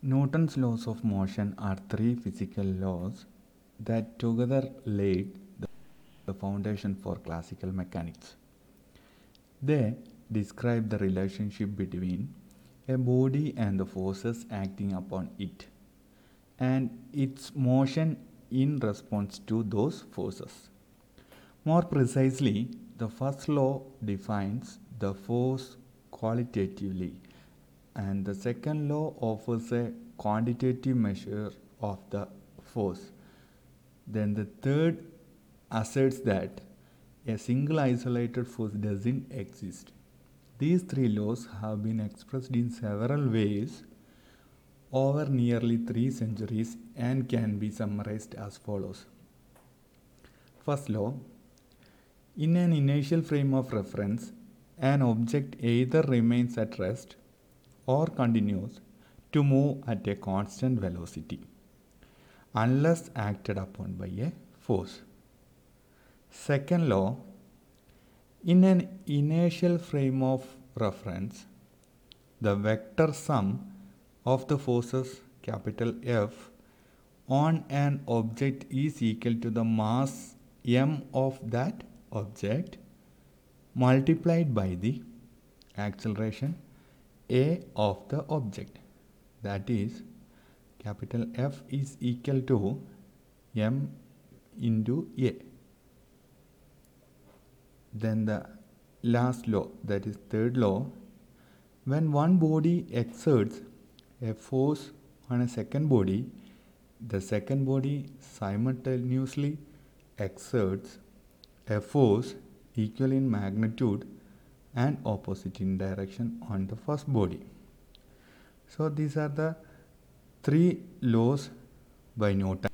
Newton's laws of motion are three physical laws that together laid the foundation for classical mechanics. They describe the relationship between a body and the forces acting upon it and its motion in response to those forces. More precisely, the first law defines the force qualitatively, and the second law offers a quantitative measure of the force. Then the third asserts that a single isolated force doesn't exist. These three laws have been expressed in several ways over nearly three centuries and can be summarized as follows. First law In an inertial frame of reference, an object either remains at rest or continues to move at a constant velocity unless acted upon by a force. Second law In an inertial frame of reference, the vector sum of the forces capital F on an object is equal to the mass m of that object multiplied by the acceleration a of the object. That is capital F is equal to m into a. Then the last law that is third law. When one body exerts a force on a second body the second body simultaneously exerts a force equal in magnitude and opposite in direction on the first body. So these are the three laws by newton